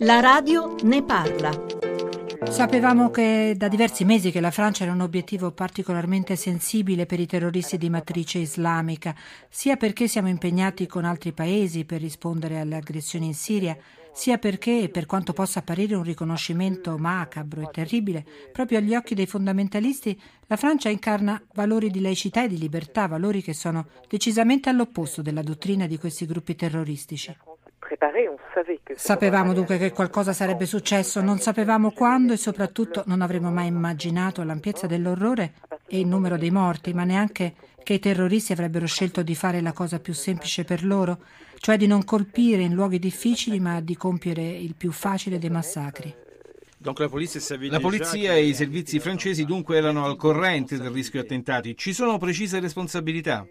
La radio ne parla. Sapevamo che da diversi mesi che la Francia era un obiettivo particolarmente sensibile per i terroristi di matrice islamica, sia perché siamo impegnati con altri paesi per rispondere alle aggressioni in Siria, sia perché, per quanto possa apparire un riconoscimento macabro e terribile, proprio agli occhi dei fondamentalisti, la Francia incarna valori di laicità e di libertà, valori che sono decisamente all'opposto della dottrina di questi gruppi terroristici. Sapevamo dunque che qualcosa sarebbe successo, non sapevamo quando e soprattutto non avremmo mai immaginato l'ampiezza dell'orrore e il numero dei morti, ma neanche che i terroristi avrebbero scelto di fare la cosa più semplice per loro, cioè di non colpire in luoghi difficili, ma di compiere il più facile dei massacri. La polizia e i servizi francesi dunque erano al corrente del rischio attentati. Ci sono precise responsabilità.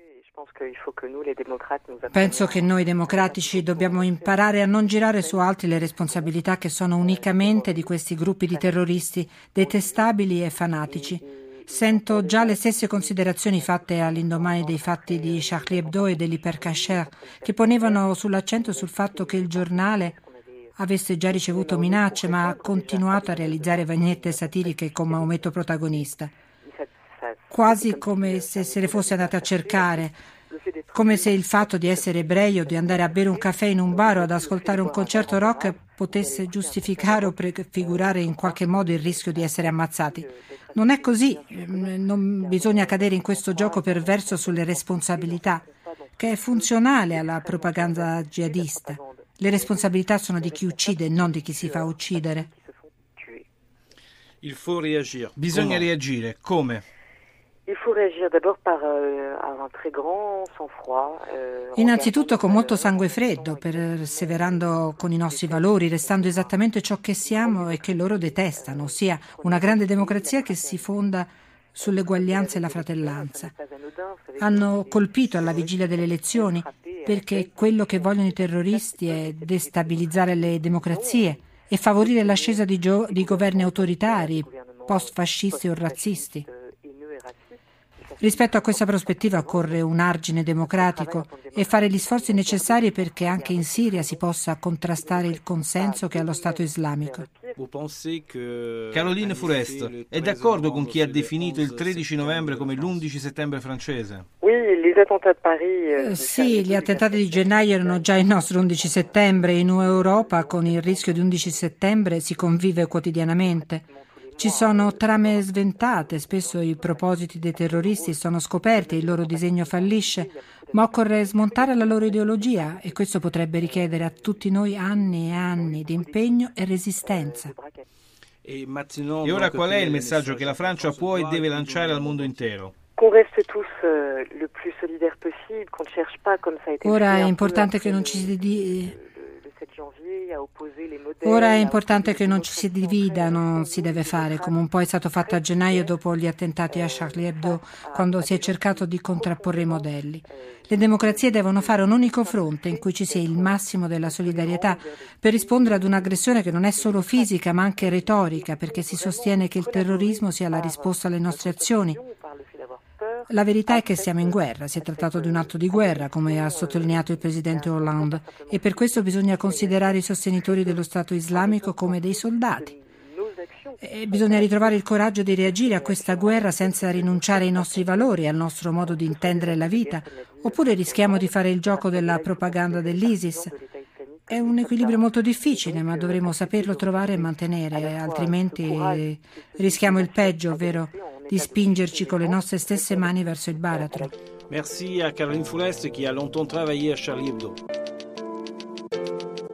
Penso che noi democratici dobbiamo imparare a non girare su altri le responsabilità che sono unicamente di questi gruppi di terroristi detestabili e fanatici. Sento già le stesse considerazioni fatte all'indomani dei fatti di Charlie Hebdo e dell'Hypercacher, che ponevano sull'accento sul fatto che il giornale avesse già ricevuto minacce, ma ha continuato a realizzare vignette satiriche con Maometto protagonista. Quasi come se se le fosse andate a cercare, come se il fatto di essere ebrei o di andare a bere un caffè in un bar o ad ascoltare un concerto rock potesse giustificare o prefigurare in qualche modo il rischio di essere ammazzati. Non è così, non bisogna cadere in questo gioco perverso sulle responsabilità, che è funzionale alla propaganda jihadista. Le responsabilità sono di chi uccide non di chi si fa uccidere. Bisogna reagire. Come? Innanzitutto con molto sangue freddo, perseverando con i nostri valori, restando esattamente ciò che siamo e che loro detestano, ossia una grande democrazia che si fonda sull'eguaglianza e la fratellanza. Hanno colpito alla vigilia delle elezioni perché quello che vogliono i terroristi è destabilizzare le democrazie e favorire l'ascesa di, gio- di governi autoritari, post-fascisti o razzisti. Rispetto a questa prospettiva occorre un argine democratico e fare gli sforzi necessari perché anche in Siria si possa contrastare il consenso che ha lo Stato islamico. Caroline Forest è d'accordo con chi ha definito il 13 novembre come l'11 settembre francese? Eh, sì, gli attentati di gennaio erano già il nostro 11 settembre. In Europa con il rischio di 11 settembre si convive quotidianamente. Ci sono trame sventate, spesso i propositi dei terroristi sono scoperti, il loro disegno fallisce, ma occorre smontare la loro ideologia e questo potrebbe richiedere a tutti noi anni e anni di impegno e resistenza. E ora qual è il messaggio che la Francia può e deve lanciare al mondo intero? Ora è importante che non ci si Ora è importante che non ci si divida, non si deve fare, come un po' è stato fatto a gennaio dopo gli attentati a Charlie Hebdo, quando si è cercato di contrapporre i modelli. Le democrazie devono fare un unico fronte in cui ci sia il massimo della solidarietà per rispondere ad un'aggressione che non è solo fisica ma anche retorica, perché si sostiene che il terrorismo sia la risposta alle nostre azioni. La verità è che siamo in guerra, si è trattato di un atto di guerra, come ha sottolineato il presidente Hollande, e per questo bisogna considerare i sostenitori dello Stato islamico come dei soldati. E bisogna ritrovare il coraggio di reagire a questa guerra senza rinunciare ai nostri valori, al nostro modo di intendere la vita, oppure rischiamo di fare il gioco della propaganda dell'ISIS. È un equilibrio molto difficile, ma dovremo saperlo trovare e mantenere, altrimenti rischiamo il peggio, ovvero di spingerci con le nostre stesse mani verso il baratro. Merci à Caroline Foulest qui a longtemps travaillé à Charlie Hebdo.